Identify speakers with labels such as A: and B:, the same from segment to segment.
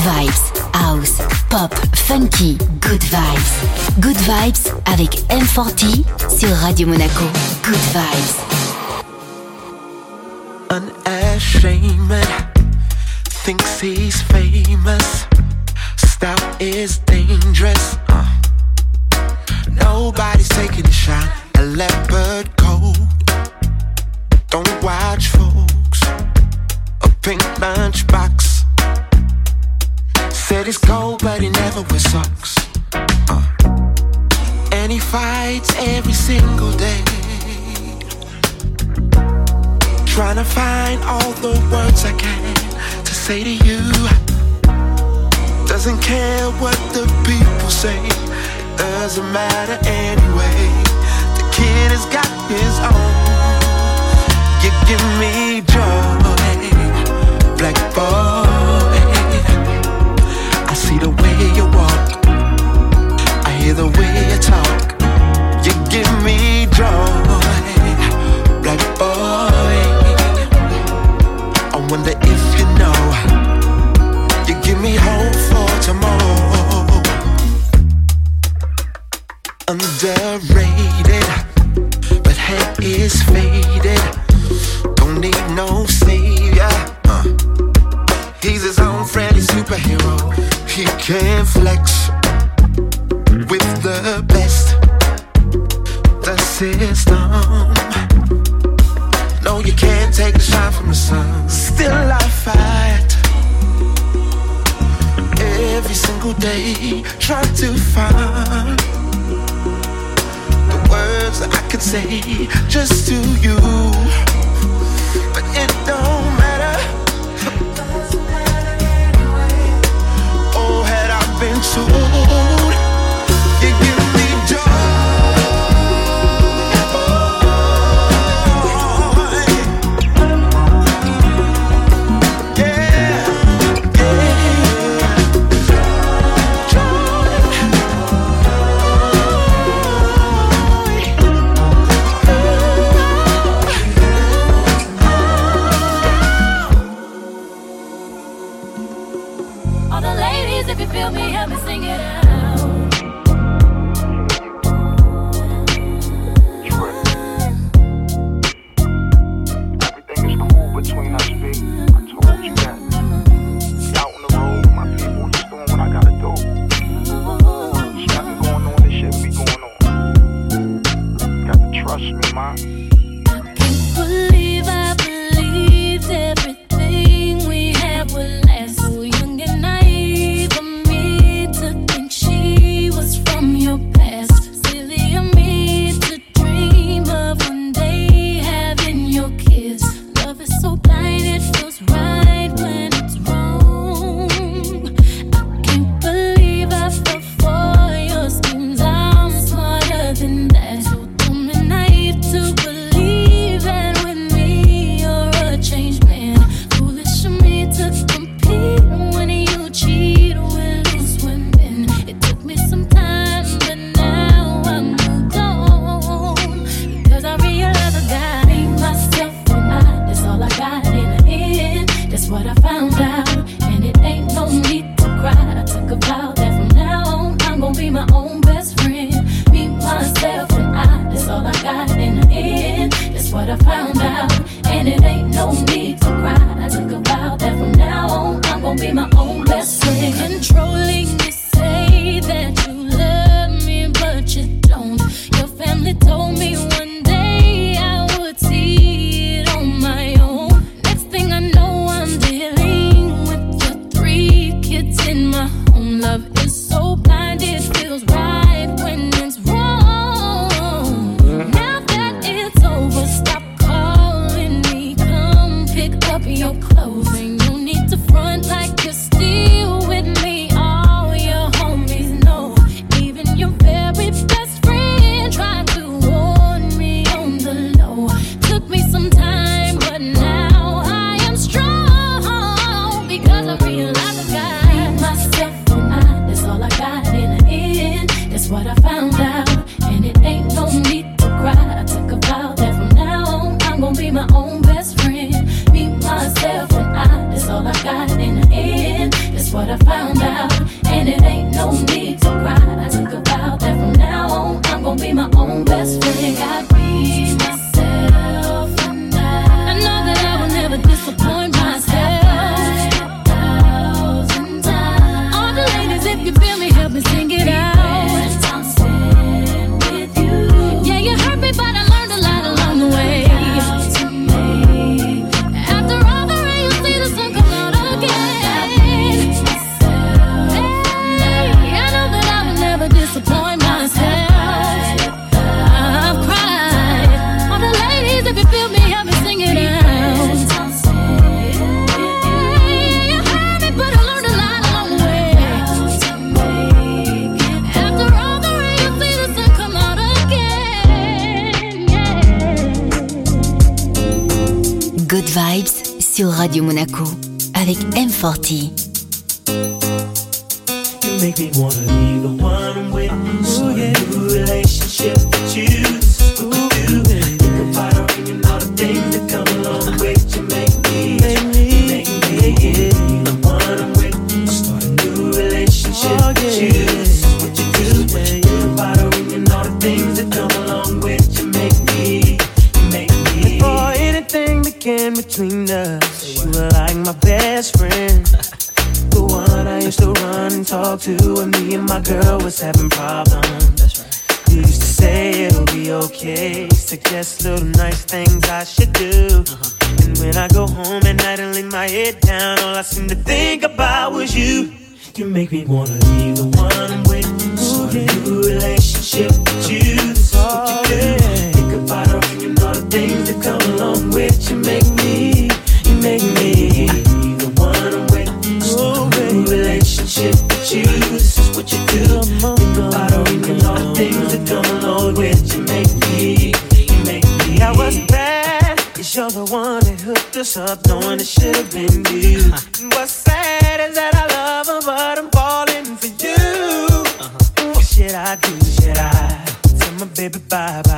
A: vibes, house, pop, funky, good vibes. Good vibes avec M40 sur Radio Monaco. Good vibes.
B: Unashamed, thinks he's famous. Style is dangerous. Uh. Nobody's taking a shot. A leopard coat. Don't watch folks. A pink lunchbox Said he's cold, but he never wears socks. Uh. And he fights every single day. Trying to find all the words I can to say to you. Doesn't care what the people say, doesn't matter anyway. The kid has got his own. You give me joy, black boy the way you walk. I hear the way you talk. You give me joy, black boy. I wonder if you know. You give me hope for tomorrow. Underrated, but head is faded. Don't need no savior. Uh. He's his own friendly superhero he can flex with the best. The system. No, you can't take the shine from the sun. Still, I fight every single day, try to find the words that I could say just to you. But it don't been sur Radio Monaco avec M40.
C: You make me wanna be the one with oh you, yeah. relationship with you. too, and me and my girl was having problems. That's right. You used to say it'll be okay, suggest little nice things I should do. Uh-huh. And when I go home at night and lay my head down, all I seem to think about was you. You make me wanna be the one I'm with. So a new relationship with you. That's what you do. Think about her and all the things that come along with you. Make me, you make me. dress up knowing it should have been you. What's sad is that I love her, but I'm falling for you. Uh-huh. What should I do? Should I tell my baby bye?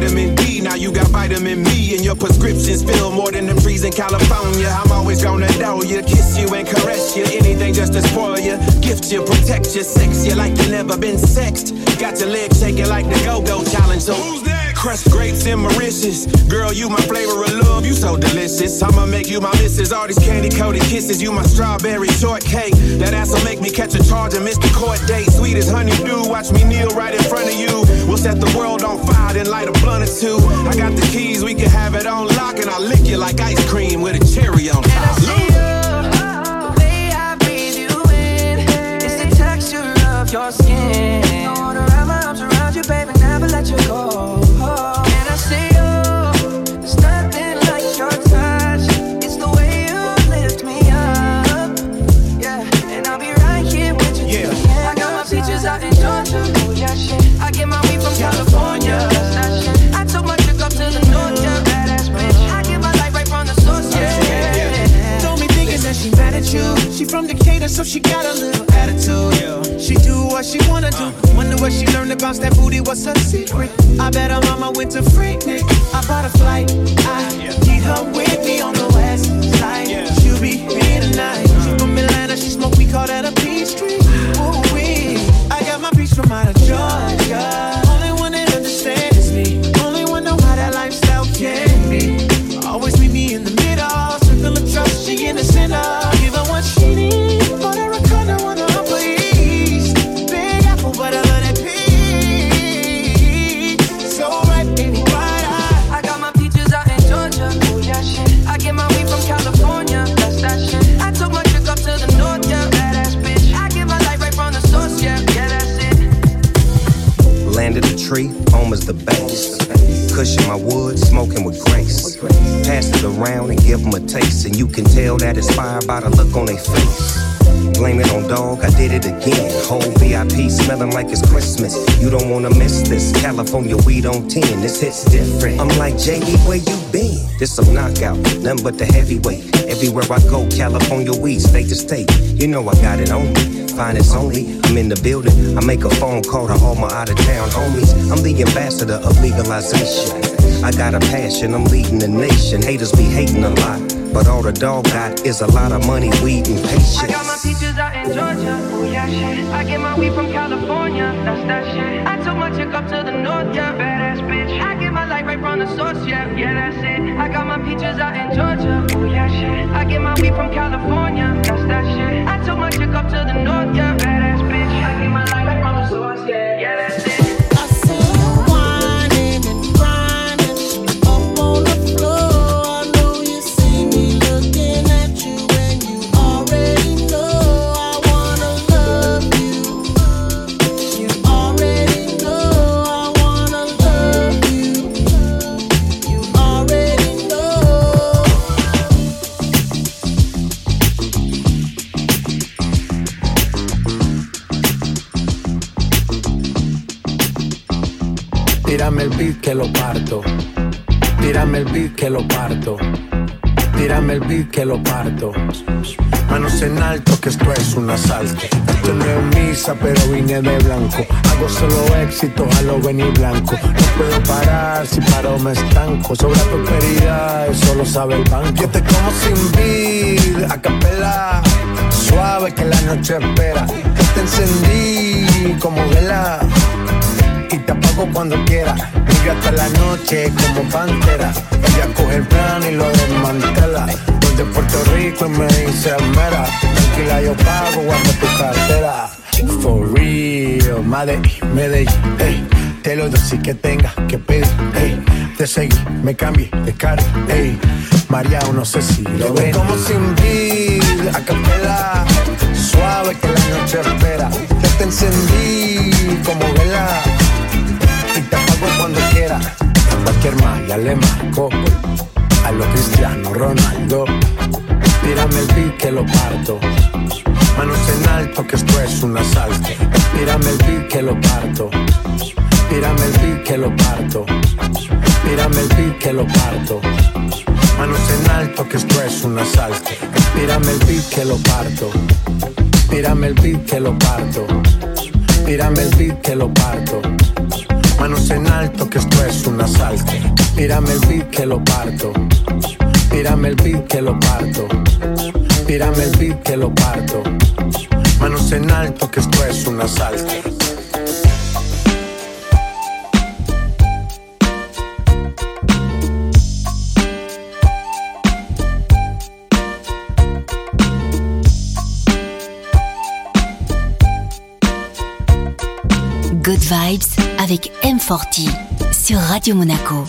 C: vitamin D. Now you got vitamin me, and your prescriptions fill more than them trees in California. I'm always gonna know you, kiss you and caress you, anything just to spoil you, gift you, protect you, sex you like you never been sexed. Got your legs shaking like the Go Go Challenge. So who's Crust grapes and Mauritius. Girl, you my flavor of love, you so delicious. I'ma make you my missus. All these candy coated kisses, you my strawberry shortcake. That ass'll make me catch a charge and miss the court date. Sweet as honeydew, watch me kneel right in front of you. We'll set the world on
D: fire, then light a blunt or two. I got the keys, we can have it on lock, and I'll lick you like ice cream with a cherry on top. Your skin. I wanna wrap my arms around you, baby. Never let you go. She from Decatur, so she got a little attitude. She do what she wanna do. Wonder what she learned about that booty. What's her secret? I bet her mama went to Freaknik. I bought a flight. I need her with me on the west side. She'll be here tonight. You can tell that it's fire by the look on their face. Blame it on dog, I did it again. Whole VIP smelling like it's Christmas. You don't wanna miss
E: this. California weed on 10, this hits different. I'm like, JD, where you been? This a knockout,
D: nothing but the heavyweight. Everywhere I go, California weed, state to state. You know I got it on me. Finest only, I'm in the building. I make a phone call to all my out of town homies. I'm the ambassador of legalization. I got a passion, I'm leading the nation. Haters be hating a lot. But all the dog got is a lot of money, weed, and patience. I
F: got my peaches out in Georgia, oh yeah, shit. I get my weed from California, that's that shit. I took my chick up to the north, yeah, badass bitch. I get my life right from the source, yeah, yeah, that's it. I got my peaches out in Georgia, oh yeah, shit. I get my weed from California, that's that shit. I took my chick up to the north, yeah.
G: Que lo parto. Tírame el beat que lo parto. Tírame el beat que lo parto. Manos en alto, que esto es un asalto. Esto no es misa, pero vine de blanco. Hago solo éxito, a lo venir blanco. No puedo parar, si paro me estanco. Sobre prosperidad, eso lo sabe el banco. Yo te como sin vida, a capela. Suave que la noche espera. te encendí como vela y te apago cuando quiera. Vive hasta la noche como pantera. Ella coge el plan y lo desmantela. Donde Puerto Rico y me dice mera. Tranquila, yo pago, guarda tu cartera. For real, Medellín, Medellín, hey. Te lo doy si que tenga que pedir, hey. Te seguí, me cambié de cara, hey. María, no sé si lo ven. como sin vida, a capela. Suave que la noche espera. Ya te encendí como vela y te apago cuando quiera. A cualquier malla le marco. A lo Cristiano Ronaldo. Tírame el beat que lo parto. Manos en alto que esto es un asalto. Tírame el beat que lo parto. Tírame el beat que lo parto. Tírame el beat que lo parto. Manos en alto que esto es un asalto. Tírame el beat que lo parto. Tírame el beat que lo parto. Tírame el beat que lo parto. Manos en alto, que esto es un asalto. Tírame el beat que lo parto. Tírame el beat que lo parto. Tírame el beat que lo parto. Manos en alto, que esto es un asalto.
B: Good Vibes avec M40 sur Radio Monaco.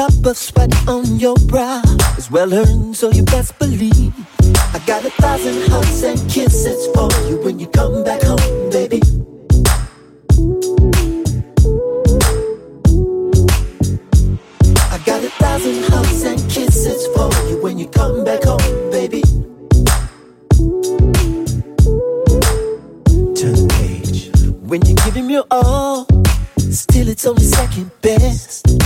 H: drop of sweat on your brow is well earned, so you best believe. I got a thousand hugs and kisses for you when you come back home, baby. I got a thousand hugs and kisses for you when you come back home, baby. Turn the page. When you give him your all, still it's only second best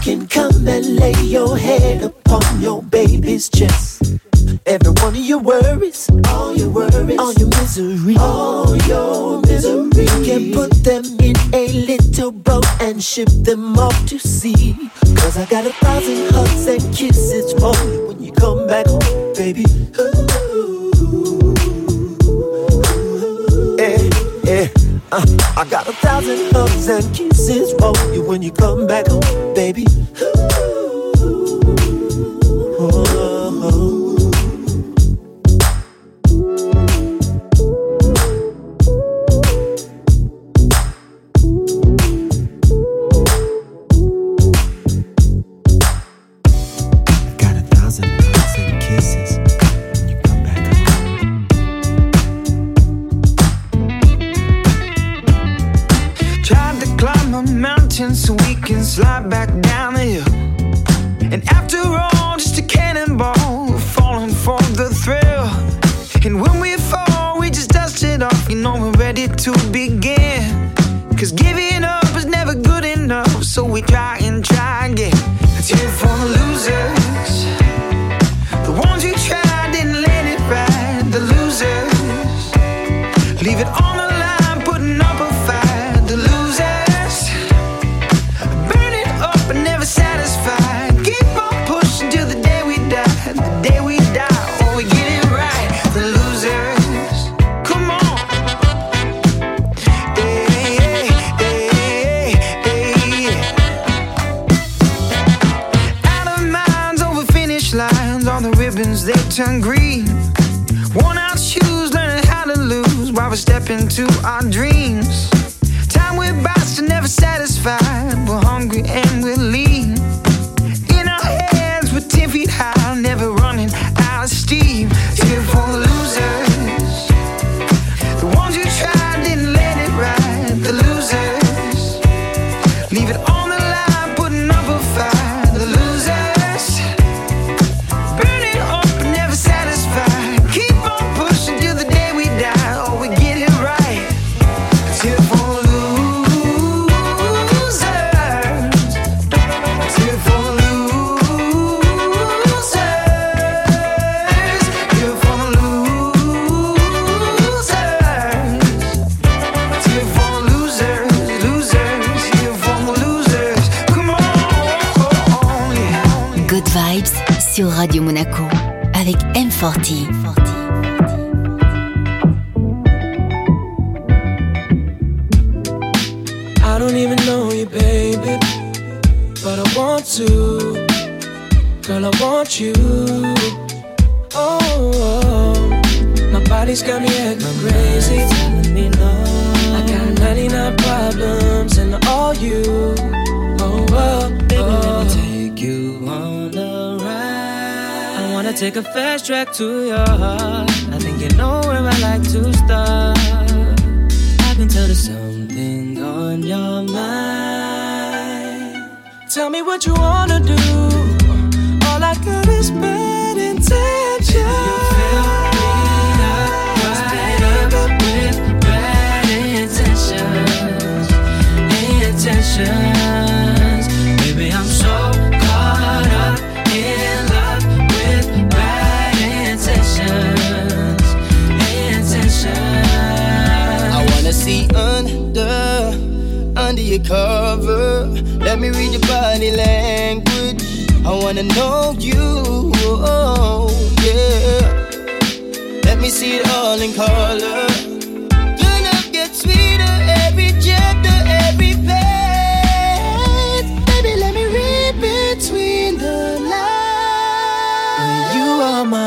H: can come and lay your head upon your baby's chest. Every one of your worries, all your worries, all your misery, all your misery. You can put them in a little boat and ship them off to sea. Cause I got a thousand hugs and kisses for you when you come back home, baby. Ooh, ooh, ooh, ooh. Eh, eh. Uh, I got a thousand hugs and kisses for you when you come back home, baby.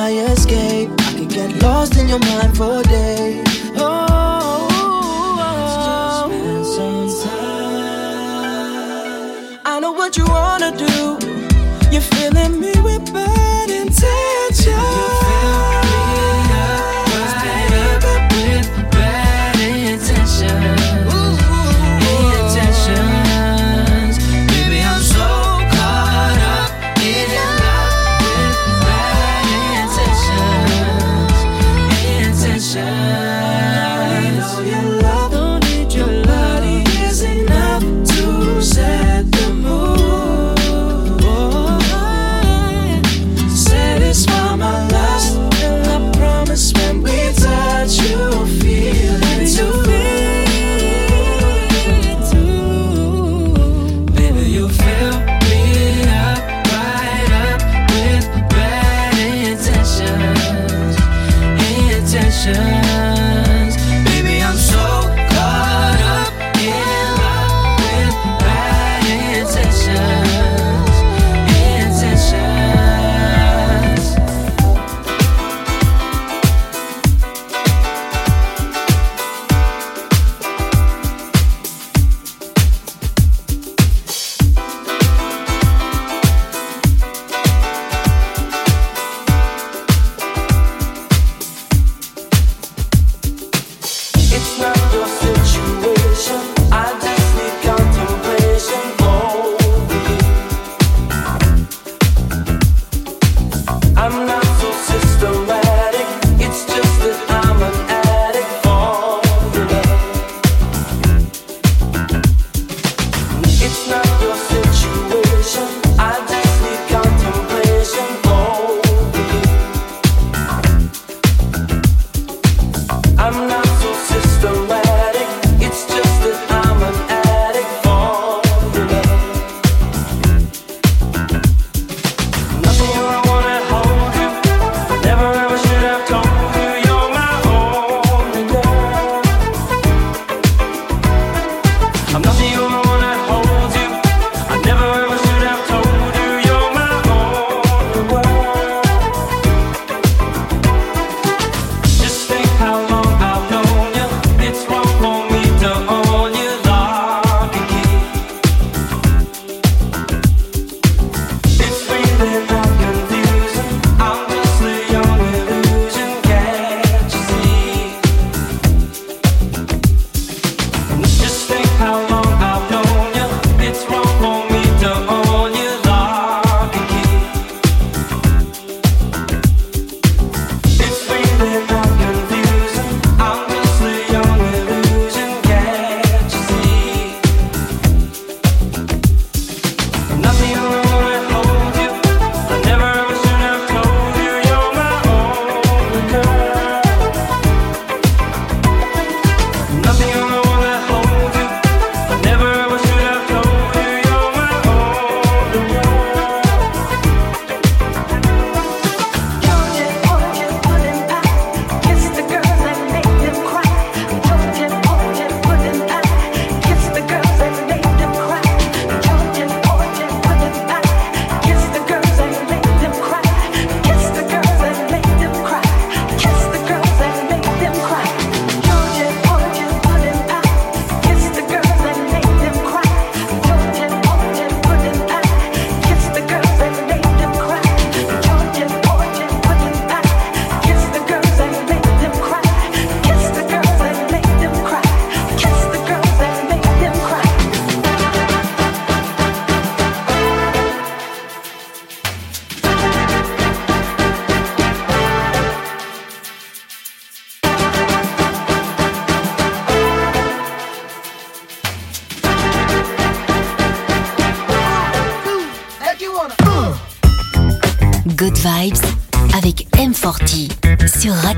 I: my escape. I could get lost in your mind for days. Oh, oh, oh. spend some time. I know what you wanna do. You're filling me with
B: burden.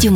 B: Sur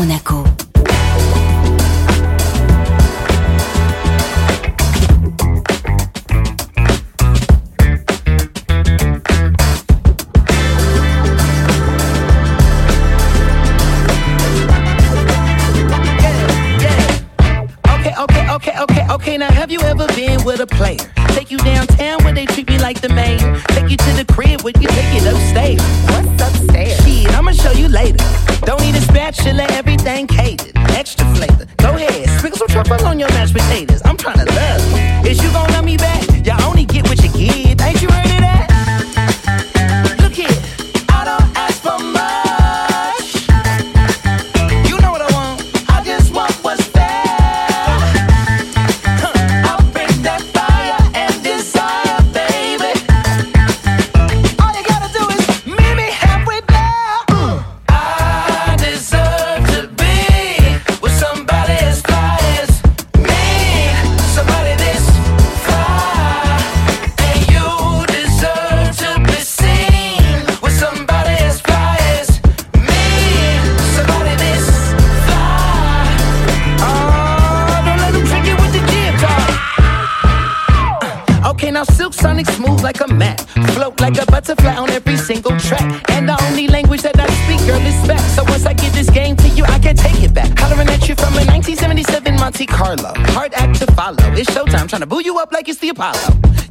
J: It's showtime, trying to boo you up like it's the Apollo.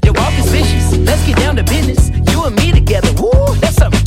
J: Your walk is vicious. Let's get down to business. You and me together. Woo, that's something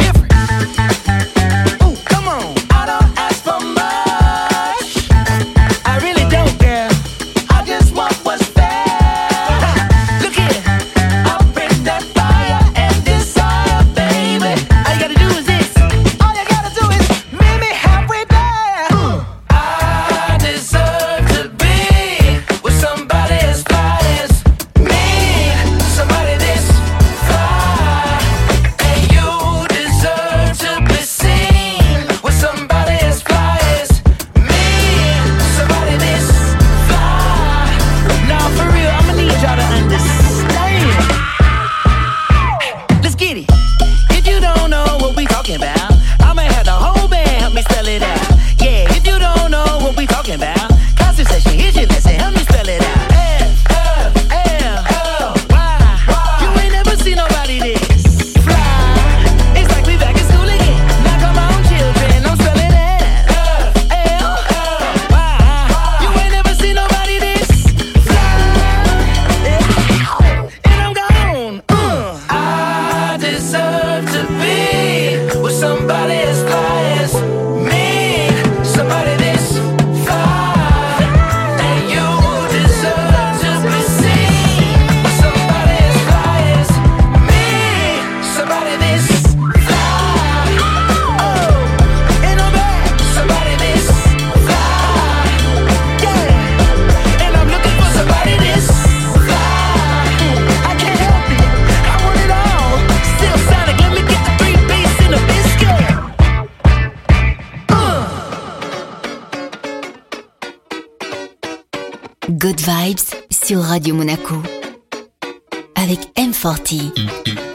B: Radio Monaco avec M40.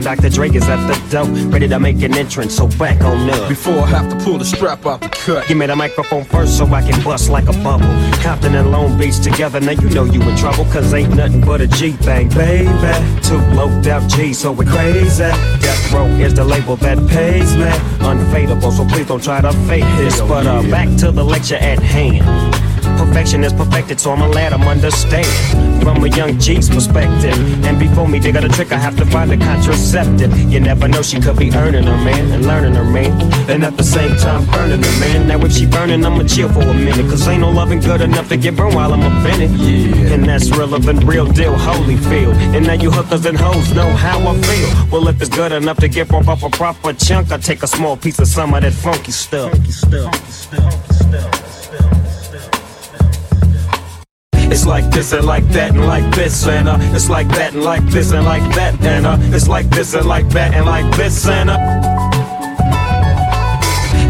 K: Dr. Dre is at the door, ready to make an entrance. So back on up.
L: Before I have to pull the strap out the cut.
K: Give me the microphone first so I can bust like a bubble. Compton and Long Beach together, now you know you in trouble, cause ain't nothing but a G thing, baby. Two low out G, so we're crazy. Death Row is the label that pays me. Unfadable, so please don't try to fake this. But uh, back to the lecture at hand. Perfection is perfected, so I'ma let 'em understand from a young G's perspective. And before me they got a trick, I have to find a contraceptive. You never know, she could be earning her man and learning her man, and at the same time burning her man. Now if she burning, I'ma chill for a minute, cause ain't no loving good enough to get burned while I'm offended. Yeah, and that's realer than real deal, holy field. And now you hookers and hoes know how I feel. Well, if it's good enough to get broke off a proper chunk, I take a small piece of some of that funky stuff. It's like this and like that and like this and uh, it's like that and like this and like that and uh, it's like this and like that and like this and uh.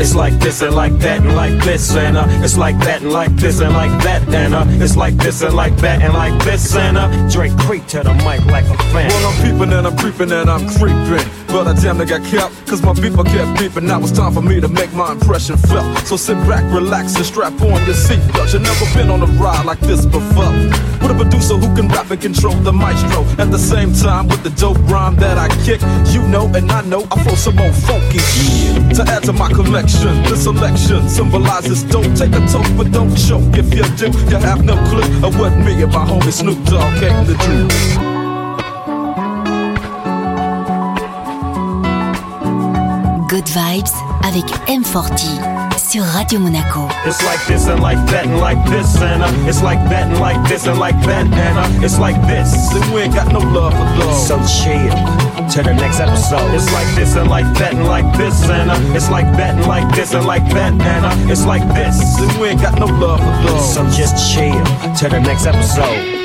K: It's like this and like that and like this and uh, it's like that and like this and like that and uh, it's like this and like that and like this and uh, Drake creep to the mic like a fan.
L: Well, I'm peeping and I'm creeping and I'm creeping. But I damn near got kept, cause my beeper kept beeping. Now it's time for me to make my impression felt. So sit back, relax, and strap on your seatbelt. You've never been on a ride like this before. With a producer who can rap and control the maestro. At the same time, with the dope rhyme that I kick, you know and I know I flow some more funky shit. To add to my collection, this selection symbolizes don't take a toke, but don't choke. If you do, you have no clue of what me and my homie Snoop Dogg came to do.
B: Good Vibes avec M40 sur Radio Monaco.
K: It's like this and like that and like this and uh, it's like that and like this and like that and uh, it's like this.
L: Then we ain't got no love for love.
K: So chill to the next episode. It's like this and like that and like this and uh, it's like that and like this and like that and uh, it's like this.
L: Then we ain't got no love for love.
K: So just chill to the next episode.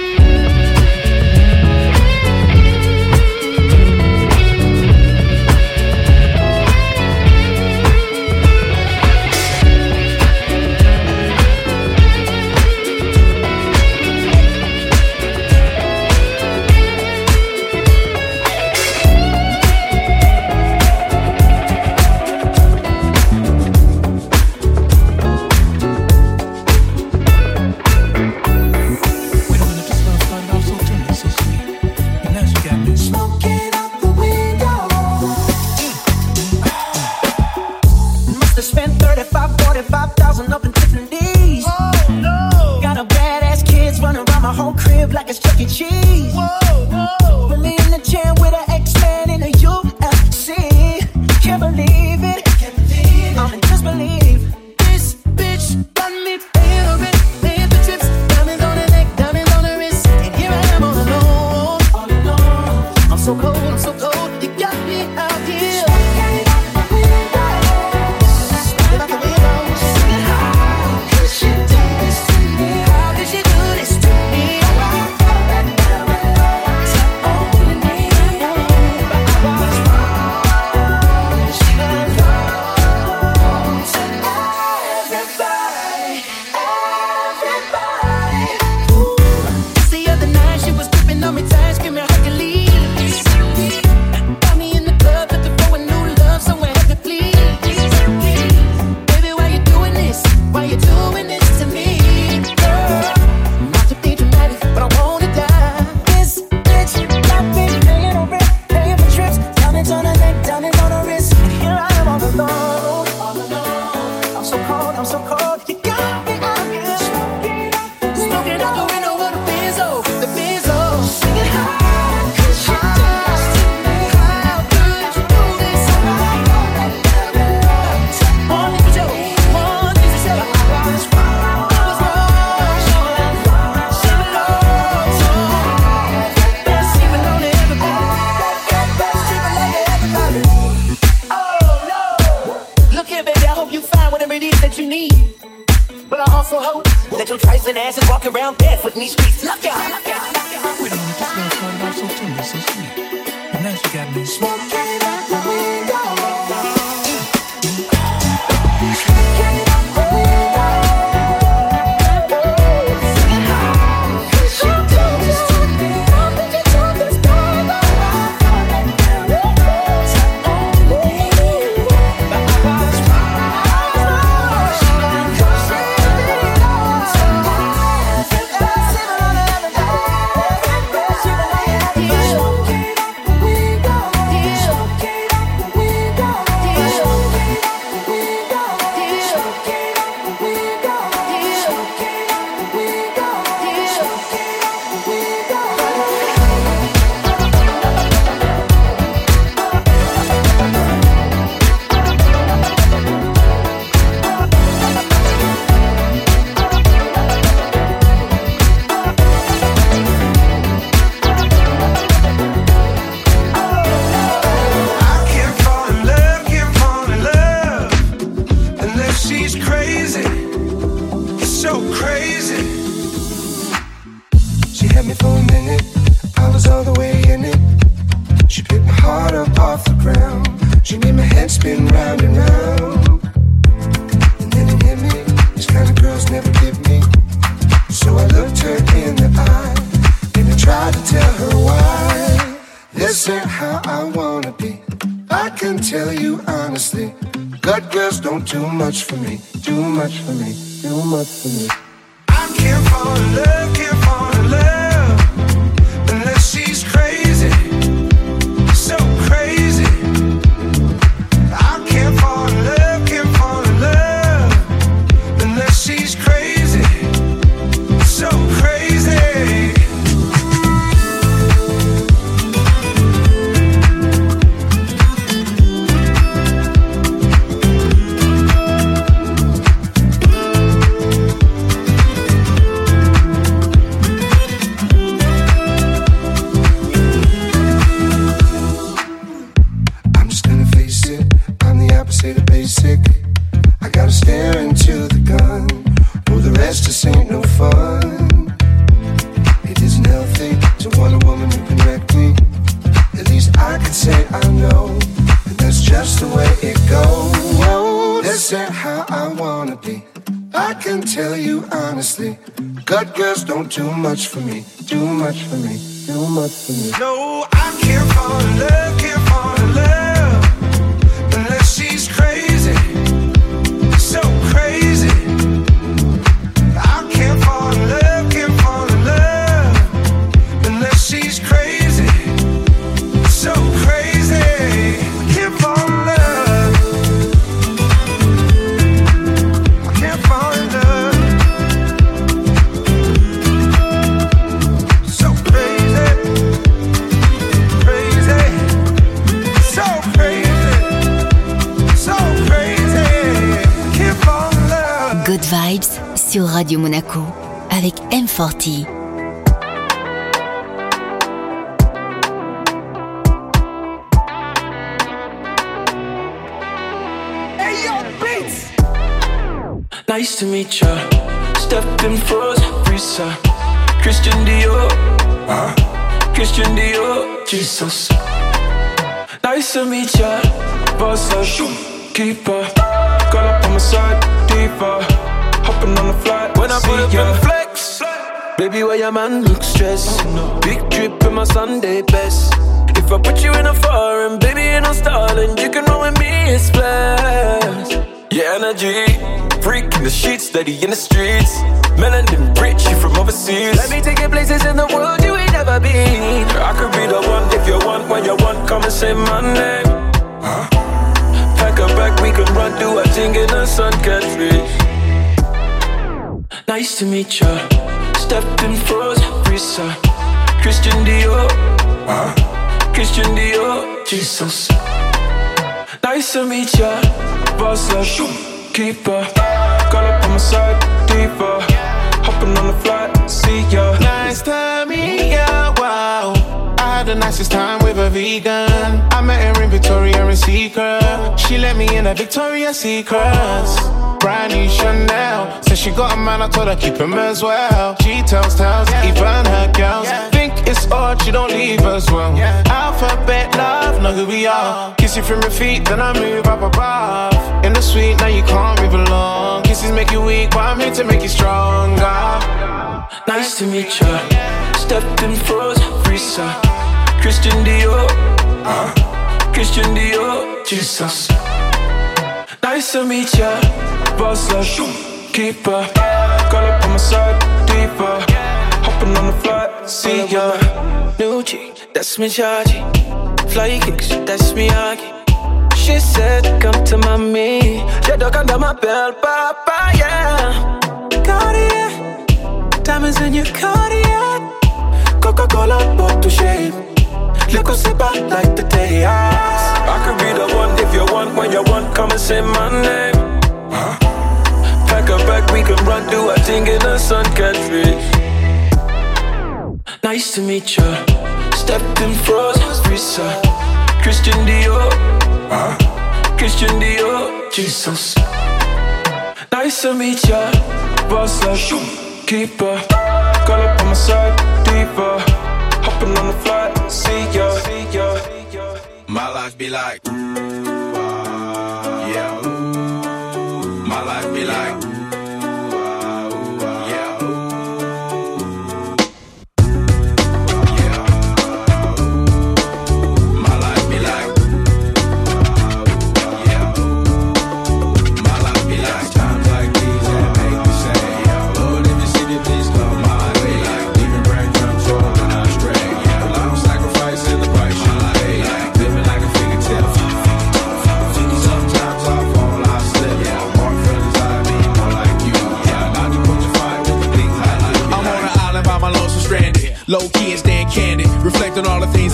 M: hope you find whatever it is that you need. But I also hope that your trifling ass is walking around barefoot in these streets. Look out! Look out!
I: Wait a minute, this girl's talking about so tender, so sweet. And now she got me
M: smoking.
N: Girls much for me.
I: Nice to meet ya. Stepping froze, Risa. Christian Dior. Huh? Christian Dior. Jesus. Nice to meet ya. Boss up. Keeper. Girl up on my side. Deeper. Hopping on the flight. When I pull up in the flex. Baby, why your man look stressed? no Big drip in my Sunday best. If I put you in a foreign, baby, ain't no stalling. You can roll with me, it's splash. Yeah, energy. Freak in the sheets, steady in the streets. Melanin rich, you from overseas. Let me take you places in the world you ain't never been. I could be the one if you want, when you want, come and say my name. Pack a bag, we can run, do a thing in the sun, country. Nice to meet ya. Stepped in froze, Risa. Christian Dior. Christian Dior. Jesus. Nice to meet ya. Boss uh, up. Keeper. Girl up on my side. Deeper. Hopping on the flight. See ya.
O: Nice to meet ya, wow. I had the nicest time with a vegan. I met her in Victoria and Secret. She let me in a Victoria's Secrets. brand new Chanel. Says she got a man, I told her keep him as well. She tells tales, even her girls. Think it's odd, she don't leave as well. Alphabet love, know who we are. Kiss you from your feet, then I move up above. In the suite, now you can't move along. Kisses make you weak, but I'm here to make you stronger.
I: Nice to meet ya. Stepped in froze, Risa. Christian Dior. Uh, Christian Dior. Jesus. Nice to meet ya. Boss up. Keeper. Girl up on my side. Deeper. On the flight. See ya. New G. That's me, Chargy. Fly kicks. That's me, Aggie. She said, come to mommy. She dug under my belt, papa, yeah. Cartier. Diamonds in your Cartier. Coca-Cola bought to shave. Look what's about like the day I could be the one if you want. When you want, come and say my name. Pack a bag, we can run, do a thing in the sun, catfish. Nice to meet ya. Stepped in froze, Risa. Christian Dior. Christian Dior. Jesus. Nice to meet ya. Boss up. Keeper. Girl up on my side. Deeper. Hopping on the flight. See ya.
P: My life be like,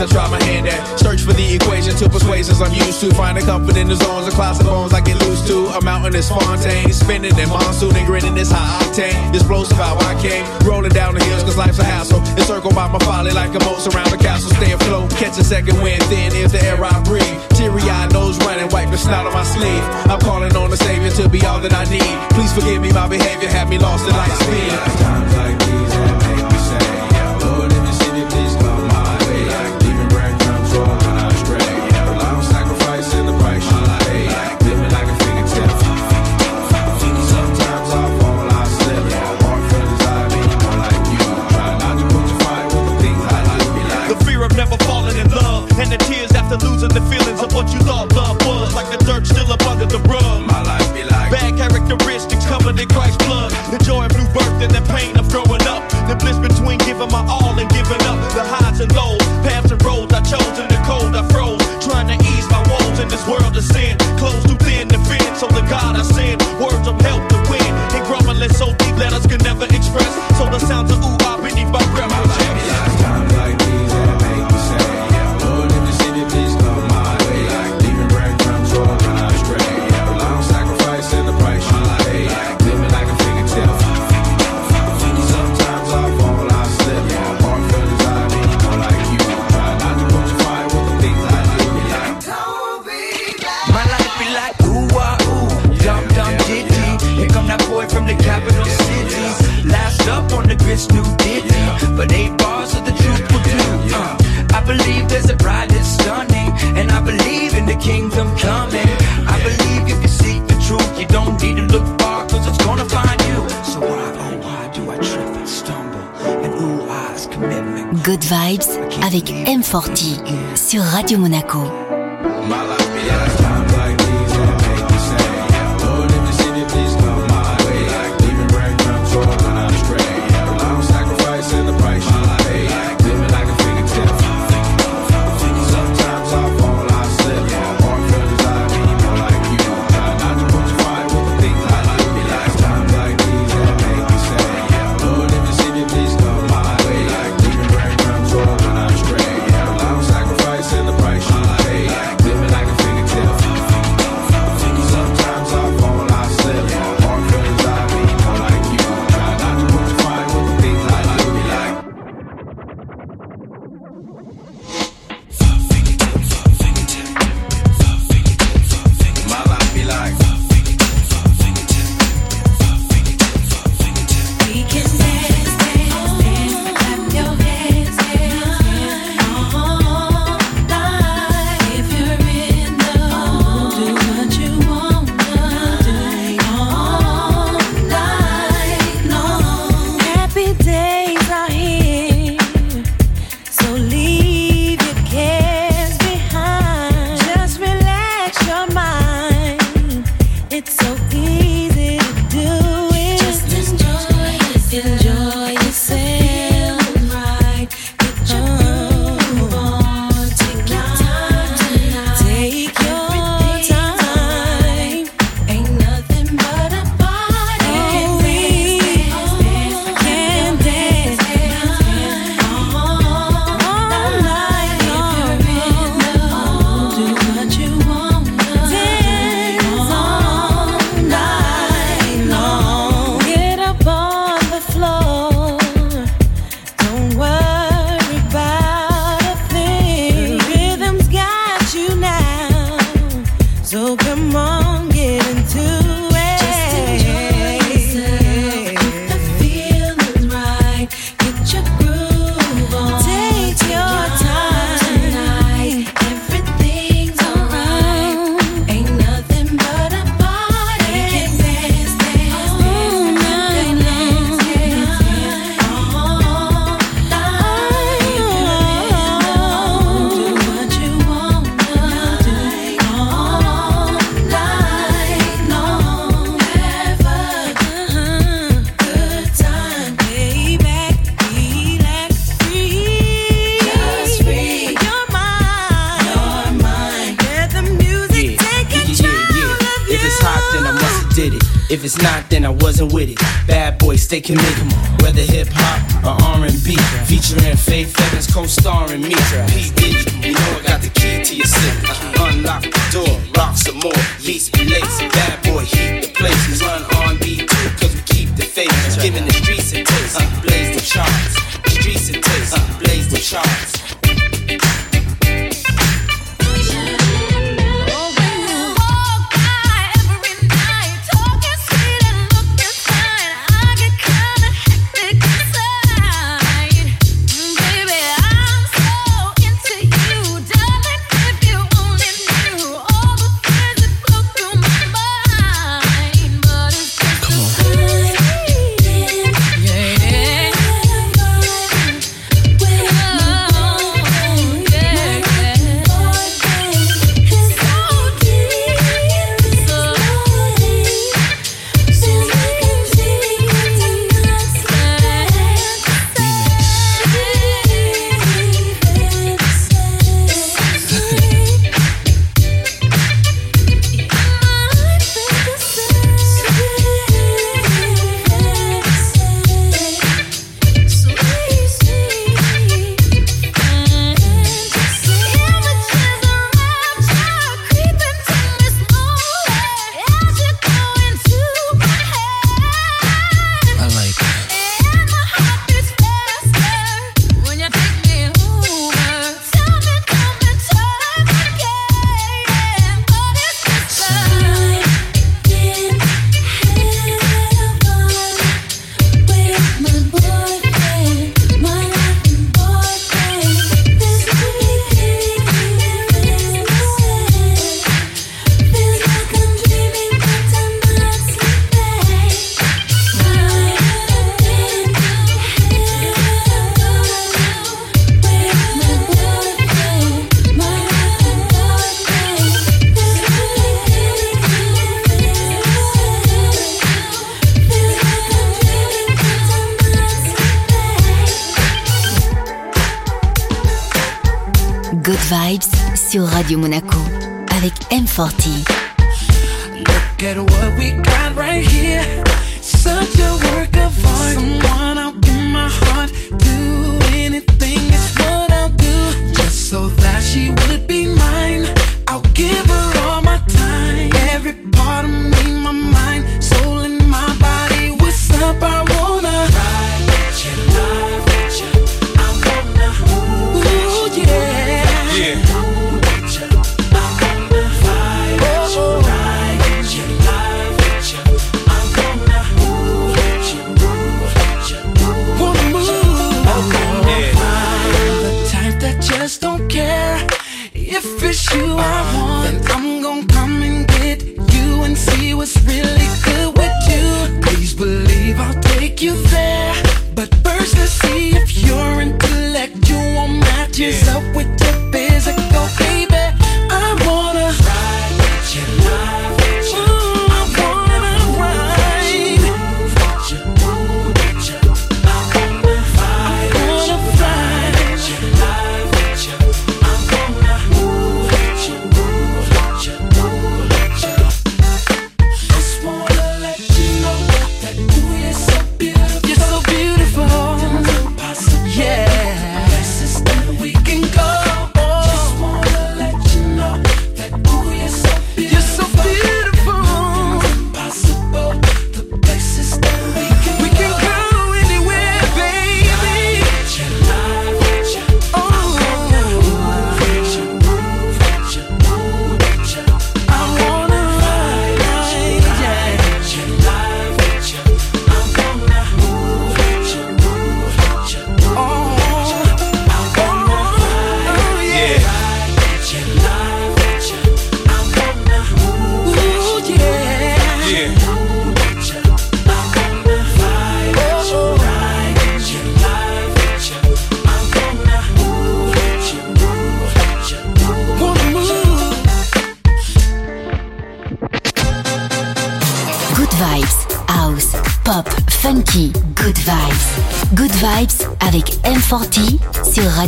P: I
Q: try my hand at. Search for the equation to persuasions I'm used to. Finding comfort in the zones of clouds and bones I get loose to. i A mountain is Fontaine. Spinning in monsoon and grinning is high octane. Explosive how I came. Rolling down the hills cause life's a hassle. Encircled by my folly like a moat surround the castle. Stay afloat. Catch a second wind. Thin is the air I breathe. Teary eyed nose running. Wipe the snot on my sleeve. I'm calling on the savior to be all that I need. Please forgive me my behavior. Had me lost in light speed.
P: Times like these
R: after the feelings
B: M40 sur Radio Monaco.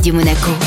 A: du Monaco.